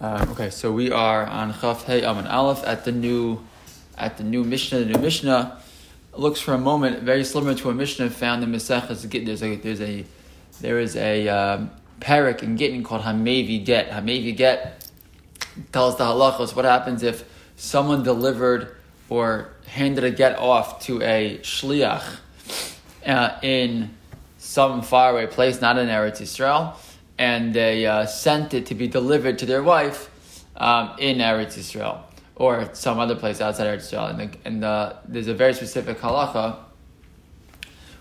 Uh, okay, so we are on Chaf Hey Amud Aleph at the new at the new Mishnah. The new Mishnah looks for a moment very similar to a Mishnah found in Maseches. There's a there's a there is a um, parak in Gittin called Hamevi Get. Hamevi Get tells the halachos what happens if someone delivered or handed a get off to a shliach uh, in some faraway place, not in Eretz Yisrael and they uh, sent it to be delivered to their wife um, in Eretz Yisrael or some other place outside Eretz Yisrael. And, the, and the, there's a very specific halacha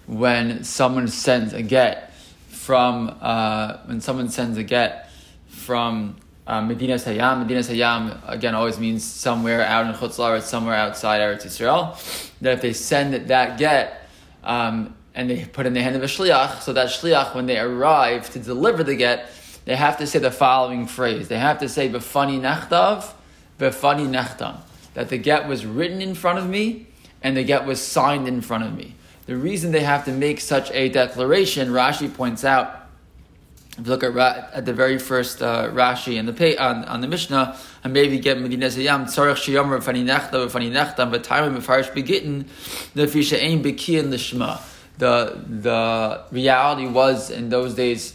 when someone sends a get from uh, when someone sends a get from uh, Medina Sayyam. Medina Sayyam again always means somewhere out in Chutz La'aretz, somewhere outside Eretz Yisrael. That if they send that get um, and they put in the hand of a shliach. So that shliach, when they arrive to deliver the get, they have to say the following phrase. They have to say befani nechtav, befani nechtam. That the get was written in front of me and the get was signed in front of me. The reason they have to make such a declaration, Rashi points out, if you look at, at the very first uh, Rashi in the on, on the Mishnah, and maybe get Medina Sayam Tzarech Shiyomer Fani Nechta Fani Nechtam V'Tayim V'Farish Begitten the Fisha Ein Bekiyan Lishma the the reality was in those days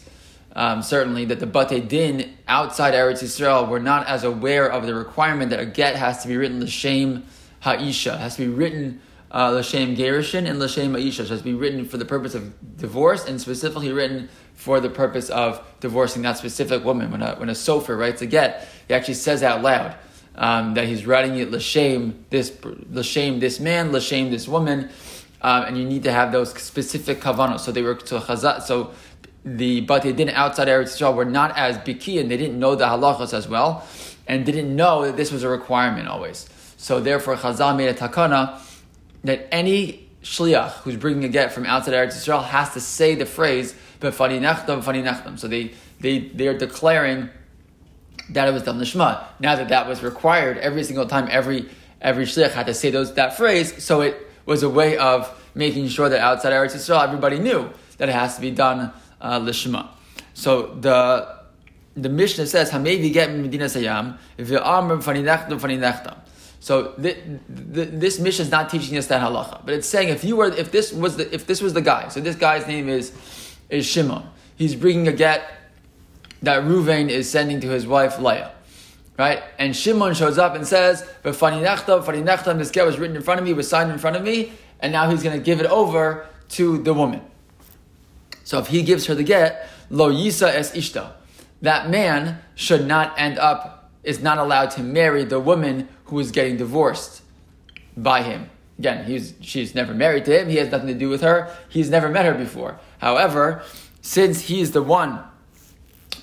um, certainly that the Bate Din outside Eretz Yisrael were not as aware of the requirement that a get has to be written l'shem ha'isha, has to be written uh, l'shem gerushin and l'shem ha'isha, has to be written for the purpose of divorce and specifically written for the purpose of divorcing that specific woman. When a, when a sofer writes a get, he actually says out loud um, that he's writing it l'shem this l'shem this man, l'shem this woman um, and you need to have those specific kavanos. So they were to chazat. So the but they didn't outside Eretz Yisrael were not as biki and they didn't know the halachas as well, and didn't know that this was a requirement always. So therefore, Chazal made a takana that any shliach who's bringing a get from outside Eretz Yisrael has to say the phrase "befani nechtam, befani nechtam." So they they they are declaring that it was done lishma. Now that that was required every single time, every every shliach had to say those that phrase. So it was a way of making sure that outside Eretz Yisrael, everybody knew that it has to be done uh, lishma. So the the Mishnah says, "Hamevi get Medina Sayam v'amr faninechtam faninechtam." So th- th- this Mishnah is not teaching us that halacha, but it's saying if you were, if this was the, if this was the guy, so this guy's name is is Shimon. He's bringing a get that Ruvain is sending to his wife Leah right? And Shimon shows up and says, "V'fani nechtam, fani nechtam." This get was written in front of me, was signed in front of me, and now he's going to give it over to the woman. So if he gives her the get, lo yisa es ishta, that man should not end up is not allowed to marry the woman who is getting divorced by him. Again, he's, she's never married to him. He has nothing to do with her. He's never met her before. However, since he's the one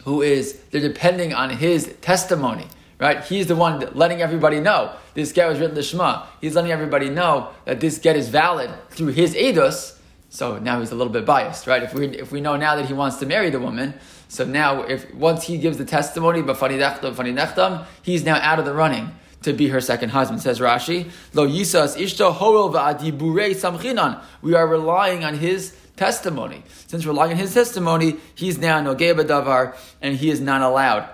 who is, they're depending on his testimony right? He's the one letting everybody know this get was written to Shema. He's letting everybody know that this get is valid through his edus. So now he's a little bit biased, right? If we if we know now that he wants to marry the woman, so now if once he gives the testimony, but funny nechtam, he's now out of the running to be her second husband. Says Rashi, Lo yisas ishto samchinan. We are relying on his testimony. Since we're relying on his testimony, he's now no davar, and he is not allowed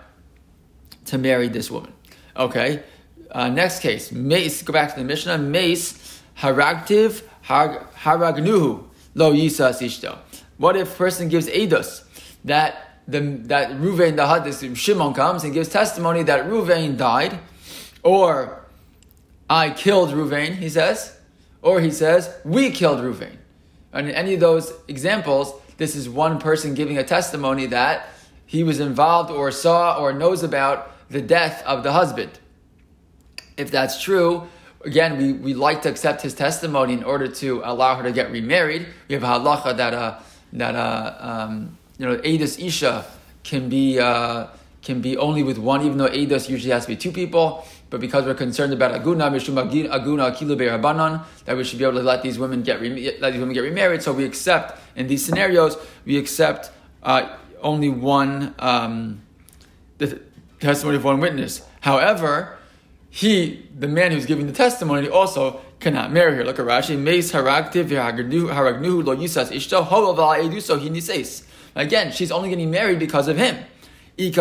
to marry this woman. Okay. Uh, next case, mace. Go back to the Mishnah. Mace haragtiv haragnuhu lo yisas ishto. What if person gives edus that the that Ruvain the Hadis Shimon comes and gives testimony that Ruvain died, or I killed Ruvain, he says, or he says we killed Ruvain. And in any of those examples, this is one person giving a testimony that he was involved or saw or knows about the death of the husband. If that's true, again, we, we like to accept his testimony in order to allow her to get remarried. We have a halacha that, uh, that uh, um, you know, Edus Isha can be, uh, can be only with one, even though Edus usually has to be two people. But because we're concerned about aguna, mishum aguna akilu be'rabanan, that we should be able to let these women get let these women get remarried. So we accept in these scenarios, we accept uh, only one. Um, testimony of one witness. However, he, the man who's giving the testimony, also cannot marry her. Look at Rashi. Again, she's only getting married because of him. Maybe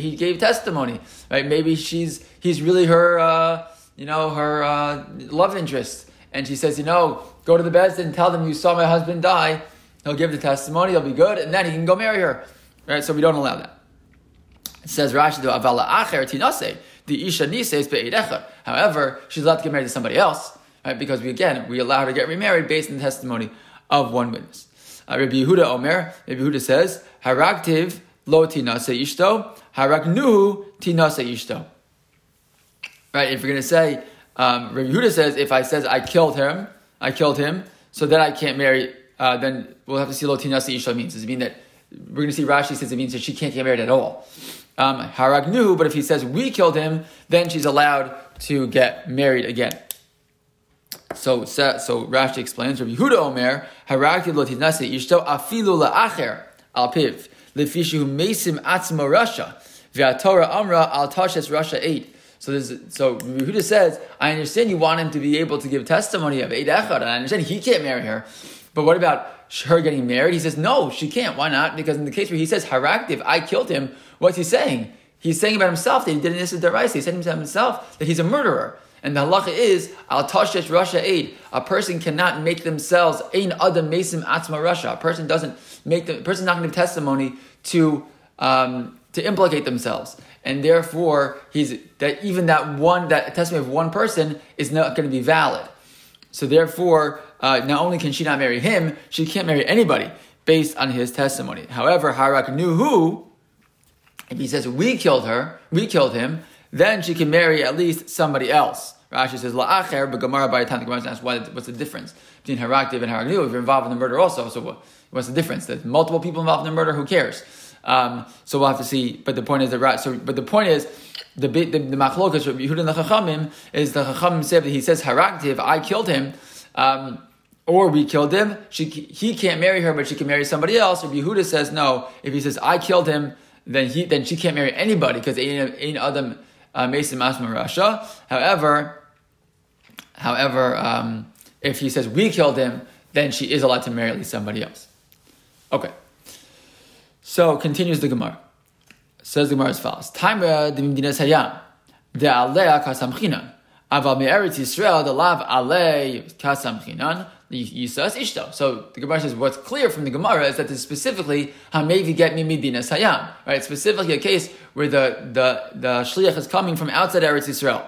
he gave testimony, right? Maybe she's he's really her, uh, you know, her uh, love interest, and she says, you know, go to the bed and tell them you saw my husband die. He'll give the testimony. He'll be good, and then he can go marry her, right? So we don't allow that. It says Rashi avala acher tinase the isha nises be'ed However, she's allowed to get married to somebody else, right? Because we again we allow her to get remarried based on the testimony of one witness. Uh, Rabbi Yehuda Omer, Rabbi Yehuda says, Haragtiv lo tinase ishto, haragnuhu tinase ishto. Right, if you're going to say, um, Rabbi Yehuda says, if I says I killed him, I killed him, so then I can't marry, uh, then we'll have to see lo tinase ishto means. Does it mean that, we're going to see Rashi says it means that she can't get married at all. Um, haragnuhu, but if he says we killed him, then she's allowed to get married again. So, so Rashi explains, Rabbi Yehuda Omer, Harakti lo tinase ishto afilu la'acher al piv, lefishu mesim atzma rasha, v'atorah amra al tashes rasha eight. So, this, so Yehuda says, I understand you want him to be able to give testimony of eid echad, and I understand he can't marry her, but what about her getting married? He says, no, she can't. Why not? Because in the case where he says, Haraktiv, I killed him, what's he saying? He's saying about himself that he did an Issa Daraisa. He said himself that he's a murderer. And the halacha is al tashesh rasha aid. A person cannot make themselves ein adam mesim atzma rasha. A person doesn't make the person's not going to give testimony to um, to implicate themselves, and therefore he's that even that one that testimony of one person is not going to be valid. So therefore, uh, not only can she not marry him, she can't marry anybody based on his testimony. However, Harak knew who. If he says we killed her, we killed him, then she can marry at least somebody else. Rashi says la'acher, but Gemara by the time the Gemara asks what's the difference between haraktiv and haragnu? If you're involved in the murder also, so what, what's the difference? There's multiple people involved in the murder. Who cares? Um, so we'll have to see. But the point is that so but the point is the the, the, the machlokas Rabbi Yehuda and the Chachamim is the Chachamim said that he says haraktiv, I killed him. Um, or we killed him. She, he can't marry her, but she can marry somebody else. Rabbi Yehuda says no. If he says I killed him, then he then she can't marry anybody because ain't adam uh, Mason Masma Rasha. However, however, um, if he says we killed him, then she is allowed to marry at least somebody else. Okay. So continues the Gemara. Says the Gemara as follows: Timer the Medinas Hayam, the Alea Kasamchinan, Aval Me'eretz Yisrael the Lav Alei Kasamchinan. Yisas Ishto. So the Gemara says what's clear from the Gemara is that this is specifically Hamevi get me Medina Sayam. Right? Specifically a case where the, the, the Shliach is coming from outside Eretz Yisrael.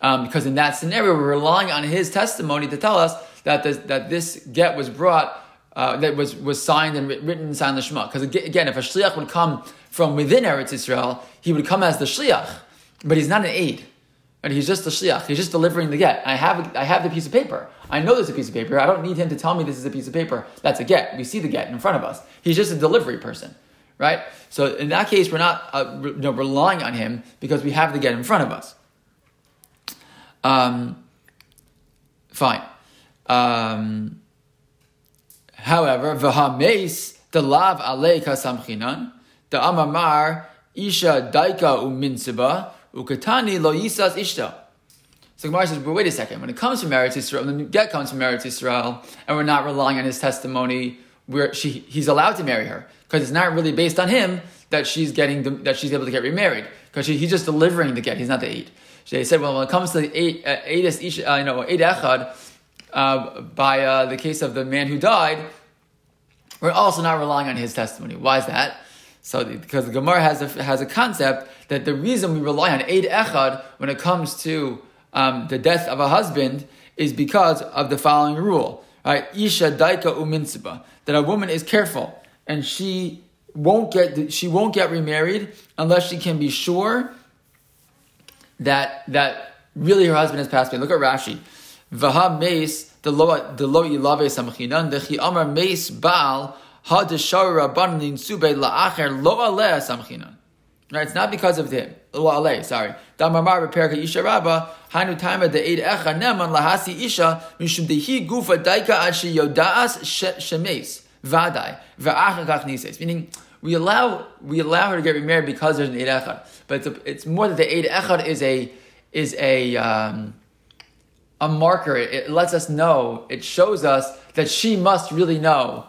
Um, because in that scenario, we're relying on his testimony to tell us that this, that this get was brought, uh, that was, was signed and written in sign Shema. Because again, if a Shliach would come from within Eretz Yisrael, he would come as the Shliach, but he's not an aid. And he's just the shliach. He's just delivering the get. I have, I have the piece of paper. I know there's a piece of paper. I don't need him to tell me this is a piece of paper. That's a get. We see the get in front of us. He's just a delivery person, right? So in that case, we're not uh, relying on him because we have the get in front of us. Um, fine. Um, however, v'hameis the lav alei kasamchinan the amamar isha daika uminsiba Ukatani lo yisas ishta. So Gemara says, but wait a second. When it comes to Eretz Yisrael, when the get comes from Eretz Yisrael, and we're not relying on his testimony, she, he's allowed to marry her because it's not really based on him that she's getting the, that she's able to get remarried because he's just delivering the get. He's not the eight. They said, well, when it comes to the eight, uh, eight, uh, you know, eid echad, uh, by uh, the case of the man who died, we're also not relying on his testimony. Why is that? So, because the Gemara has a, has a concept that the reason we rely on Eid Echad when it comes to um, the death of a husband is because of the following rule, right? Isha daika uminsiba, that a woman is careful and she won't get she won't get remarried unless she can be sure that that really her husband has passed away. Look at Rashi. Vaha meis the lo the lo yilave samchinan the chi amar meis baal Right, it's not because of him. Lo sorry. Damamar repair isha rabba hanu timer the eid echa neman lahasi isha mishum dehi gufa daika ashi yodaas shemes vadai va'achakach nises. Meaning, we allow we allow her to get remarried because there's an eid echad, but it's, a, it's more that the eid echad is a is a um, a marker. It, lets us know. It shows us that she must really know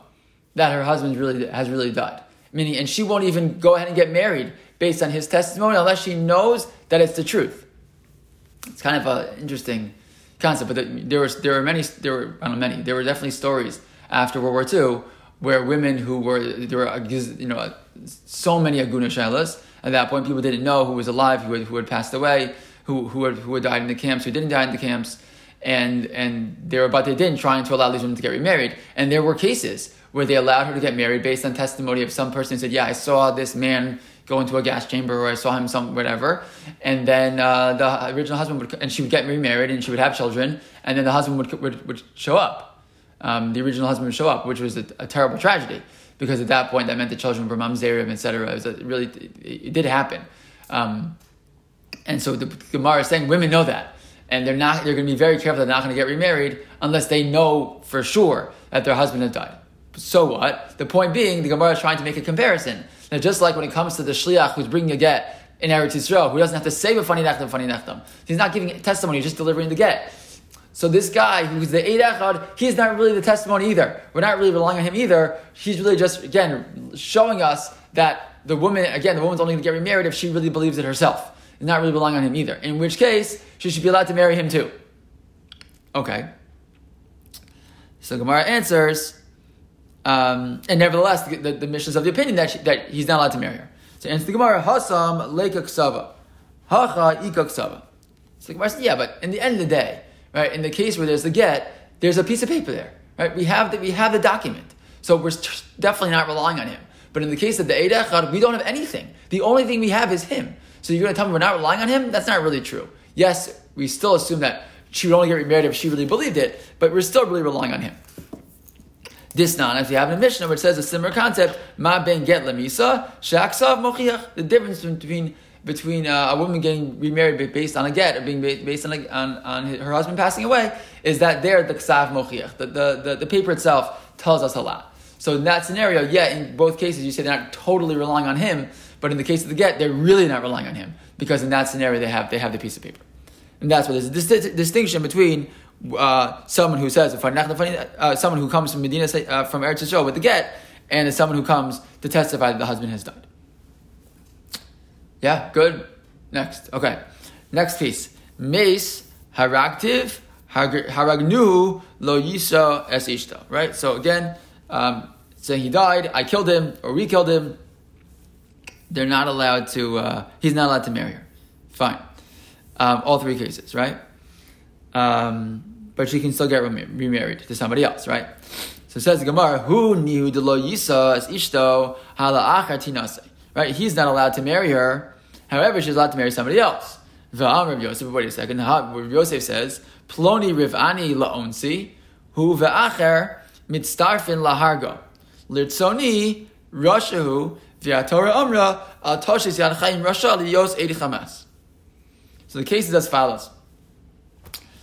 that her husband really has really died. Meaning, and she won't even go ahead and get married based on his testimony unless she knows that it's the truth. It's kind of an interesting concept, but there was there were many there were I don't know many there were definitely stories after World War II where women who were there were you know so many aguna shailas at that point people didn't know who was alive who had, who had passed away who who had, who had died in the camps who didn't die in the camps and and they were but they didn't trying to allow these women to get remarried. And there were cases where they allowed her to get married based on testimony of some person who said yeah I saw this man go into a gas chamber or I saw him some whatever. And then uh, the original husband would and she would get remarried and she would have children. And then the husband would would, would show up. Um, the original husband would show up, which was a, a, terrible tragedy. Because at that point that meant the children were mamzerim, etc. It was a, really it, it did happen, um, and so the Gemara is saying women know that, and they're not they're going to be very careful. They're not going to get remarried unless they know for sure that their husband has died. So what? The point being, the Gemara is trying to make a comparison. Now, just like when it comes to the shliach who's bringing a get in Eretz Yisrael, who doesn't have to say b'fani nechtam, fani nechtam. He's not giving testimony, he's just delivering the get. So this guy who's the Eid Echad, he's not really the testimony either. We're not really relying on him either. He's really just, again, showing us that the woman, again, the woman's only going to get remarried if she really believes it herself. And not really relying on him either. In which case, she should be allowed to marry him too. Okay. So Gemara answers, um, and nevertheless, the, the, the Mishnah is of the opinion that, she, that he's not allowed to marry her. So answer the Gemara, Hasam Leika Ksava. Hacha Ika Ksava. So the Gemara says, yeah, but in the end of the day, right? In the case where there's the get, there's a piece of paper there, right? We have the, we have the document. So we're definitely not relying on him. But in the case of the Eidechad, we don't have anything. The only thing we have is him. So you're going to tell me we're not relying on him? That's not really true. Yes, we still assume that she would only get remarried if she really believed it, but we're still really relying on him. This non, if you have a Mishnah which says a similar concept, ma ben get lemisa, shaksav mochiach, the difference between between uh, a woman getting remarried based on a get or being based on, a, on, on her husband passing away is that there the ksav mochiach, the, the, the, the, paper itself tells us a lot. So in that scenario, yeah, in both cases you say they're not totally relying on him, but in the case of the get, they're really not relying on him because in that scenario they have they have the piece of paper, and that's what there's a dis- distinction between uh, someone who says uh, someone who comes from Medina uh, from Eretz Yisrael with the get, and someone who comes to testify that the husband has died. Yeah, good. Next. Okay. Next piece. Mace haragtiv haragnu lo yisa es ishta. Right? So again, um, saying he died, I killed him, or we killed him. They're not allowed to, uh, he's not allowed to marry her. Fine. Um, all three cases, right? Um, but she can still get remarried to somebody else, right? So says the Gemara, Who knew the lo yisa es ishto hala achar tinase. Right? He's not allowed to marry her. However, she's allowed to marry somebody else. V'am Rav Yosef, wait a second. Rav Yosef says, Ploni rivani la'onsi, hu ve'acher mitztarfin lahargo. Lirtzoni rashahu v'atorah amra al toshis yad chayim rasha liyos edi chamas. So the case is as follows.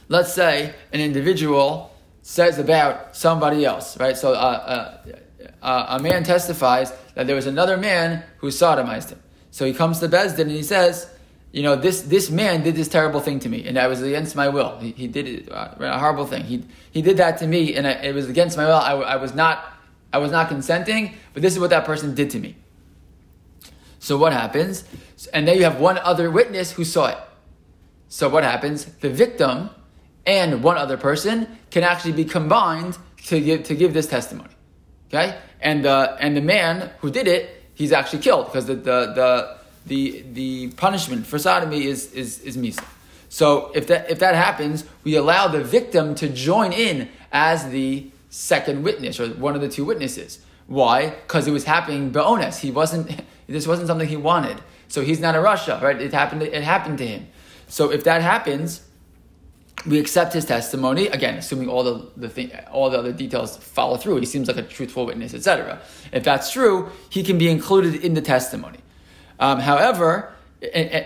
Let's say an individual says about somebody else, right? So uh, uh, uh, a man testifies that there was another man who sodomized him. So he comes to Beis Din and he says, you know, this, this man did this terrible thing to me, and I was against my will. He, he did it, uh, a horrible thing. He, he did that to me, and I, it was against my will. I, I, was not, I was not consenting, but this is what that person did to me. So what happens? And then you have one other witness who saw it. So what happens? The victim and one other person can actually be combined to give, to give this testimony. Okay? And, uh, and the man who did it he's actually killed because the, the, the, the, the punishment for sodomy is, is, is misa. So if that, if that happens, we allow the victim to join in as the second witness or one of the two witnesses. Why? Because it was happening be'ones. He wasn't, this wasn't something he wanted. So he's not a rasha, right? It happened, it happened to him. So if that happens, we accept his testimony again, assuming all the, the thing, all the other details follow through. He seems like a truthful witness, etc. If that's true, he can be included in the testimony. Um, however,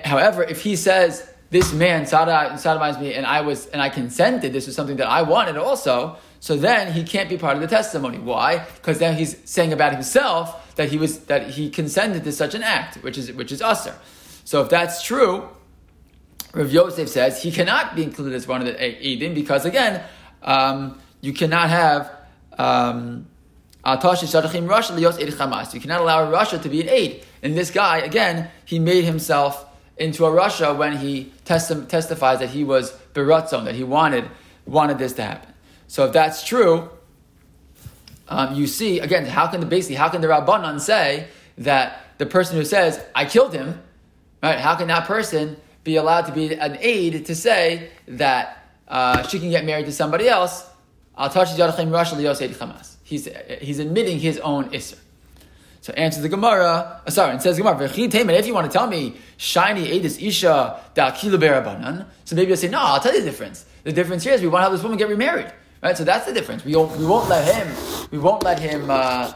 however, if he says this man sodomized me and I was and I consented, this was something that I wanted also. So then he can't be part of the testimony. Why? Because then he's saying about himself that he was that he consented to such an act, which is which is usher. So if that's true, Rav Yosef says he cannot be included as one of the Eidim because again, um, you cannot have um, You cannot allow rasha to be an aid. And this guy, again, he made himself into a rasha when he testi- testifies that he was beratzon, that he wanted wanted this to happen. So if that's true, um, you see again how can the basically how can the rabbanon say that the person who says I killed him, right? How can that person be allowed to be an aid to say that uh, she can get married to somebody else? He's he's admitting his own isser. So answers the Gemara. Uh, sorry, and says Gemara. If you want to tell me shiny edis isha da so maybe you'll say no. I'll tell you the difference. The difference here is we want to have this woman get remarried, right? So that's the difference. We won't, we won't let him we won't let him uh,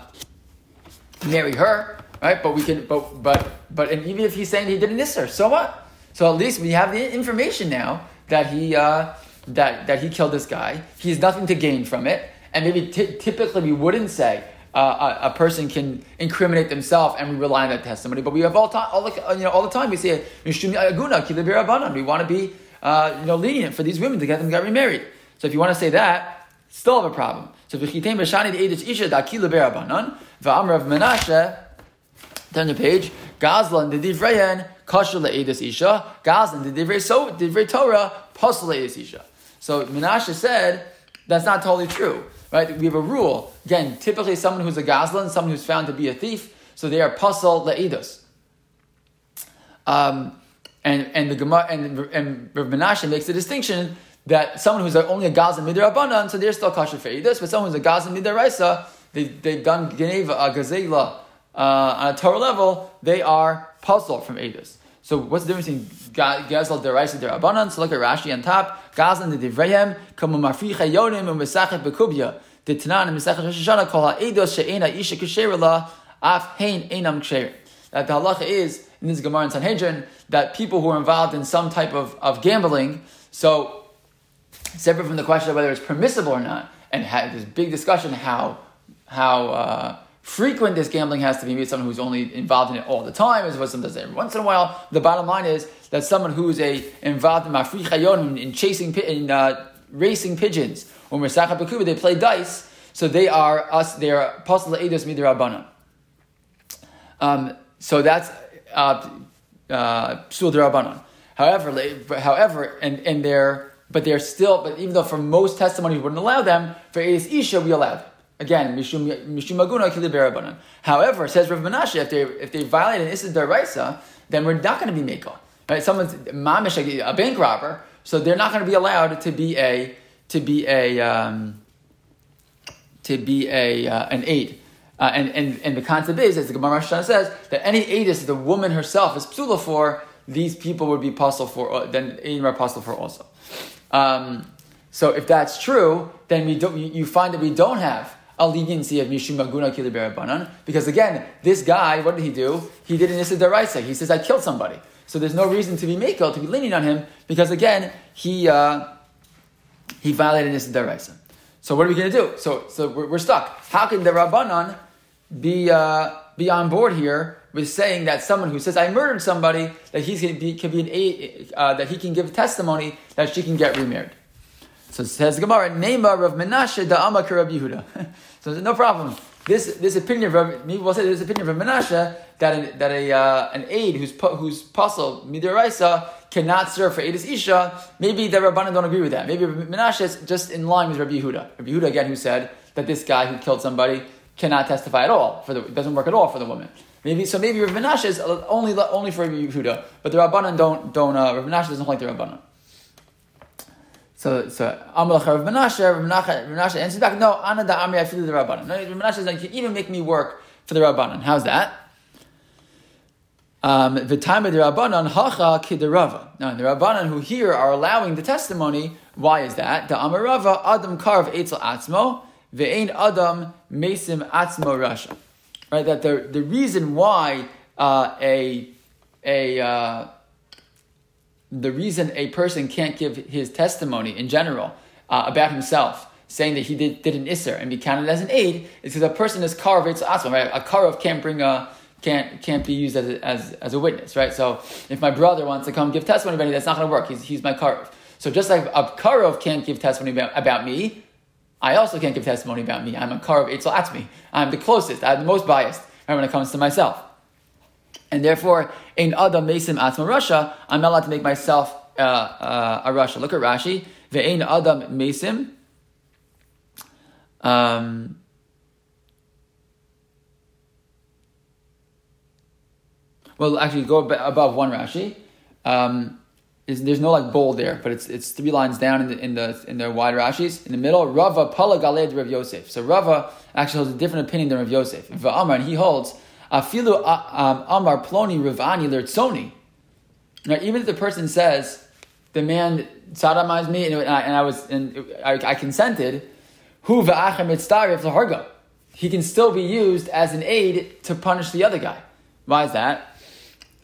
marry her, right? But we can but but but and even if he's saying he did an her, so what? So at least we have the information now that he uh, that that he killed this guy. He has nothing to gain from it, and maybe t- typically we wouldn't say uh, a, a, person can incriminate themselves and we rely on that testimony. But we have all time, all the, you know, all the time we say, we want to be, uh, you know, lenient for these women to get them get remarried. So if you want to say that, still have a problem. So v'chitem b'shani the isha dakila berabanan v'amrav menashe. Turn the page. Gazlan the divreyen kasher le'edus isha. Gazlan the divrei so divrei Torah pasal le'edus isha. So Menashe said that's not totally true. Right? We have a rule. Again, typically someone who's a gazlan, someone who's found to be a thief, so they are pasal le'idos. Um, and and the Gemara and and Rav Menashe makes a distinction that someone who's only a gazlan midrabanan, so they're still kosher for edus, but someone who's a gazlan midaraisa, they they've done geneva a gazela uh, on a Torah level, they are puzzled from edus. So what's the difference between Gezel deraisa derabanan? So look at Rashi on top. Gazlan the divrehem kamu mafricha yonim umesachet bekubya. The Tanan and Mesachet Rosh Hashanah call ha'edos she'ena isha ksherila af hein enam ksher. That the halacha is in this Gemara in Sanhedrin that people who are involved in some type of, of gambling, so separate from the question of whether it's permissible or not, and had this big discussion how how uh, frequent this gambling has to be with someone who's only involved in it all the time, as opposed to someone does it every once in a while. The bottom line is that someone who's a involved in mafri chayon, in chasing, in uh, racing pigeons, or bekuba, they play dice, so they are us. They are apostle edus midirabana. Um, so that's uh, uh, However, however, and and they're but they're still. But even though for most testimonies we wouldn't allow them, for edus isha we allow them. Again, mishum aguna kiliberabanan. However, says Rav Menashe, if they if they violate an issa deraisa, then we're not going to be meko. Right? Someone's mamish a bank robber, so they're not going to be allowed to be a to be a um, to be a uh, an aid. Uh, and, and, and the concept is, as the Gemara says, that any aidis the woman herself is psula for, these people would be apostle for, uh, then aidim are apostle for also. Um, so if that's true, then we don't, you find that we don't have a leniency of Mishum Maguna Kiliberabanan. Because again, this guy, what did he do? He did an Issa Daraisa. He says, I killed somebody. So there's no reason to be Mako, to be lenient on him, because again, he, uh, he violated Issa Daraisa. So what are we going to do? So, so we're, we're, stuck. How can the Rabbanan be, uh, be on board here with saying that someone who says, I murdered somebody, that, going to be, can be an, uh, that he can give testimony that she can get remarried? So it says Gemara, Neymar of Menashe da Amakar Rabbi Yehuda. so no problem. This this opinion of maybe we'll say this opinion of Menashe that a, that a uh, an aide who's who's puzzled midiraisa cannot serve for Aedis Isha. Maybe the Rabbanan don't agree with that. Maybe Menashe is just in line with Rabbi Yehuda. Rabbi Yehuda again, who said that this guy who killed somebody cannot testify at all for the it doesn't work at all for the woman. Maybe so. Maybe Rabbi Menashe is only only for Yehuda, but the Rabbanan don't don't. Uh, Rabbi Menashe doesn't like the Rabbanan. So, so Amalach Rav Menashe, Rav Menashe answers back, no, Ana da Amri, I feel the Rabbanan. No, Rav Menashe says, you can even make me work for the Rabbanan. How's that? Um, the time of the Rabbanan, hacha kiderava. Now, the Rabbanan who here are allowing the testimony, why is that? The Amarava, Adam Karv Eitzel Atzmo, Ve'ein Adam Mesim Atzmo Rasha. Right, that the, the reason why uh, a, a, uh, the reason a person can't give his testimony in general uh, about himself, saying that he did, did an isser and be counted as an aid, is because a person is karv it's asma, right? A karov can't bring a can't can't be used as a, as, as a witness, right? So if my brother wants to come give testimony about me, that's not going to work. He's, he's my karov. So just like a karov can't give testimony about, about me, I also can't give testimony about me. I'm a karov Eitzel Atzmi. I'm the closest, I'm the most biased right, when it comes to myself. And therefore, in Adam Mesim Atma Rasha, I'm not allowed to make myself uh, uh, a Rasha. Look at Rashi. Ve'ein Adam Mesim. Um, well, actually, go above one Rashi. Um, is, there's no like bold there, but it's it's three lines down in the in the in the wide Rashis. In the middle, Rava Pala Galed Rav Yosef. So Rava actually holds a different opinion than Rav Yosef. Va'amar, and he holds Afilu um, Amar Ploni Ravani Lertzoni. Now, even if the person says the man sodomized me and, I, and I, was and I, I consented, hu va'achem mitzdarif laharga. He can still be used as an aid to punish the other guy. Why is that?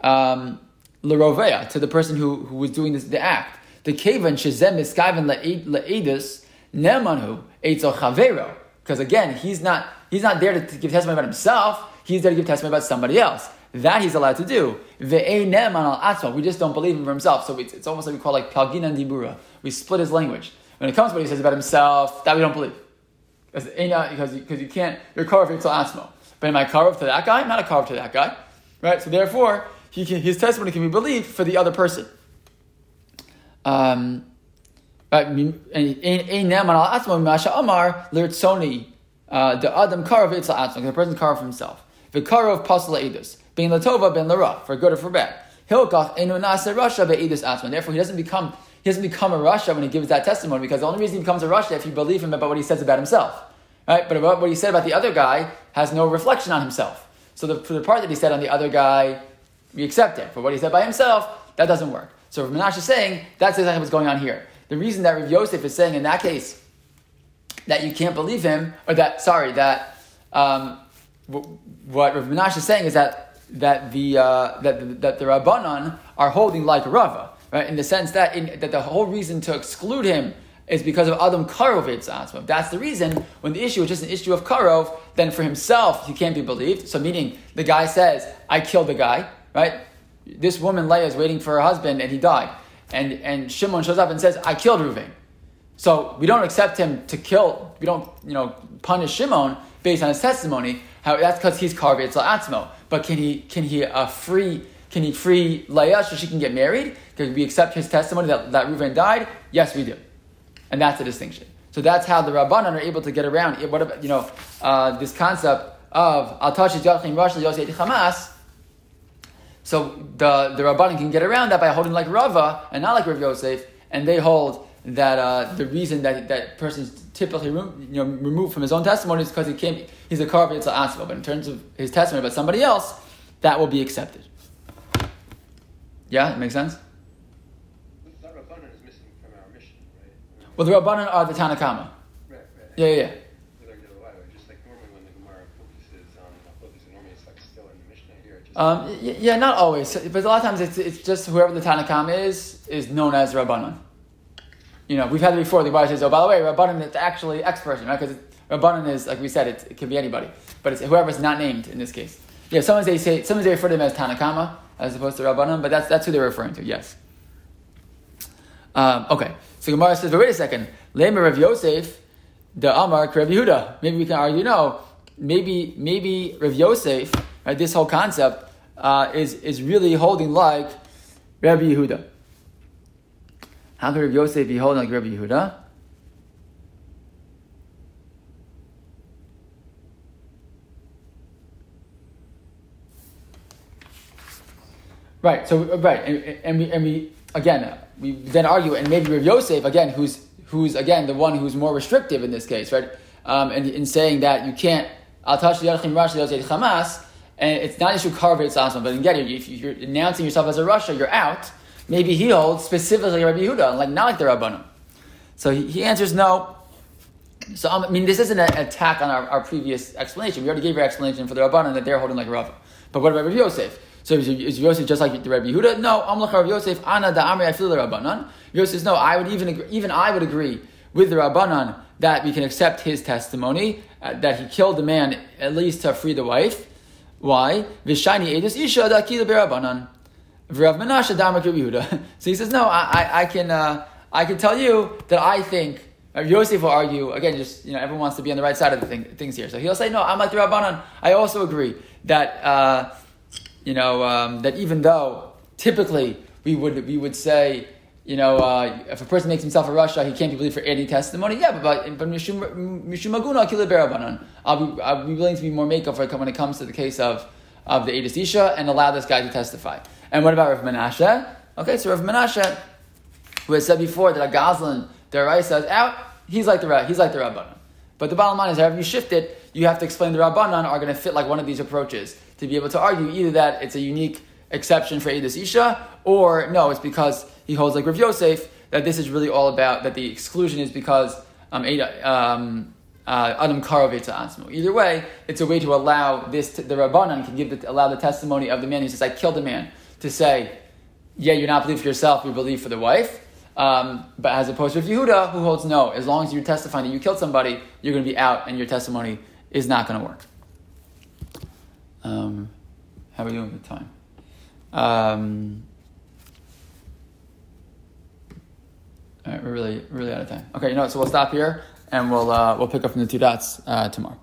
Um, To the person who, who was doing this, the act. The kavan shezem miskaven le'edus nemanu eitzel chavero. Because again, he's not he's not there to give testimony about himself. He's there to give testimony about somebody else. That he's allowed to do. We just don't believe him for himself. So it's, it's almost like we call like palgina and dibura. We split his language. When it comes to what he says about himself, that we don't believe. Because, because you can't, you're carved to atzmo. But am I carved to that guy? I'm not a carved to that guy. Right? So therefore, he can, his testimony can be believed for the other person. Um, right? Uh, the adam karav it's the person carved for himself. The karov pasla edus, being latova ben lara, for good or for bad. Hilkach enu nasa rasha be'edus atman. Therefore, he doesn't become he doesn't become a rasha when he gives that testimony because the only reason he becomes a rasha if you believe him about what he says about himself, right? But about what he said about the other guy has no reflection on himself. So the, for the part that he said on the other guy, we accept it. For what he said by himself, that doesn't work. So Rav Menashe is saying that's exactly what's going on here. The reason that Rav Yosef is saying in that case that you can't believe him, or that sorry, that um, what Rav Menashe is saying is that that the uh, that that the Rabbanon are holding like Rava, right? In the sense that in, that the whole reason to exclude him is because of Adam Karov Atzma. That's the reason when the issue is just an issue of Karov, then for himself he can't be believed. So meaning the guy says, I killed the guy, right? This woman Leah is waiting for her husband and he died. And and Shimon shows up and says, I killed Reuven. So we don't accept him to kill, we don't, you know, punish Shimon based on his testimony. How, that's because he's Karvetz Atzmo. But can he can he uh, free can he free Leah so she can get married? Because we accept his testimony that, that Reuven died? Yes, we do. And that's the distinction. So that's how the Rabbanan are able to get around what about, you know, uh, this concept of Al Tashit Yachim Rosh Hamas. So the, the Rabbanan can get around that by holding like Rava and not like Rav Yosef, and they hold that uh, the reason that that person's typically you know, removed from his own testimony is because he came, he's a carver, it's But in terms of his testimony about somebody else, that will be accepted. Yeah, it makes sense? Well, the Rabbanan are the Tanakama. Right, right. Yeah, yeah, yeah. Um, yeah, not always, but a lot of times it's, it's just whoever the Tanakam is is known as Rabbanon. You know, we've had it before. The Gemara says, "Oh, by the way, Rabbanon is actually X person, right?" Because Rabbanon is, like we said, it, it can be anybody, but it's whoever's not named in this case. Yeah, sometimes they say sometimes they refer to them as Tanakama as opposed to Rabbanon, but that's that's who they're referring to. Yes. Um, okay, so Gemara says, but wait a second. Lemer of Yosef, the Amar Rav Yehuda. Maybe we can argue. No, maybe maybe Rav Yosef Right? This whole concept uh, is, is really holding like Rabbi Yehuda. How could Rabbi Yosef be holding like Rabbi Yehuda? Right. So right, and, and, we and we again we then argue, and maybe Rav Yosef again, who's who's again the one who's more restrictive in this case, right? Um, and in saying that you can't tash Hamas, and it's not issue carver it's awesome. But again, if you're announcing yourself as a rasha, you're out. Maybe he holds specifically Rabbi Yehuda, like not like the Rabbanim. So he, he, answers no. So um, I mean, this isn't an attack on our, our previous explanation. We already gave our explanation for the Rabbanim that they're holding like Rava. But what about Rabbi Yosef? So is, is Yosef just like the Rabbi Yehuda? No, Amlach Rabbi Yosef, Ana da Amri, I feel the Rabbanan. Yosef says, no, I would even agree, even I would agree with the Rabbanan that we can accept his testimony, uh, that he killed the man at least to free the wife. Why? Vishani edus isha dakila berabanan. Rav Menashe damak Yehuda. So he says, no, I, I, I can, uh, I can tell you that I think Yosef will argue again. Just you know, everyone wants to be on the right side of the thing, things here. So he'll say, no, I'm like the Rabbanan. I also agree that uh, you know um, that even though typically we would we would say you know, uh, if a person makes himself a rasha, he can't be believed for any testimony. Yeah, but but mishum maguna kiliberabanan. I'll be I'll be willing to be more makeup when it comes to the case of of the Edis Isha and allow this guy to testify. And what about Rav Menashe? Okay, so Rav Menashe, who has said before that a Gazlan Deraisa is out, he's like the he's like the Rabbanan. But the bottom line is, however you shift it, you have to explain the Rabbanan are going to fit like one of these approaches to be able to argue either that it's a unique exception for Edis Isha, or no, it's because he holds like Rav Yosef that this is really all about that the exclusion is because um, um, uh, Adam Karovitza Asmo. Either way, it's a way to allow this, to, the Rabbanan can give the, allow the testimony of the man who says, I killed a man, to say, yeah, you're not believing for yourself, you believe for the wife. Um, but as opposed to Yehuda, who holds no, as long as you're testifying that you killed somebody, you're going to be out and your testimony is not going to work. Um, how are we doing with time? Um, all right, we're really, really out of time. Okay, you know what? So we'll stop here and we'll uh, we'll pick up from the two dots uh, tomorrow.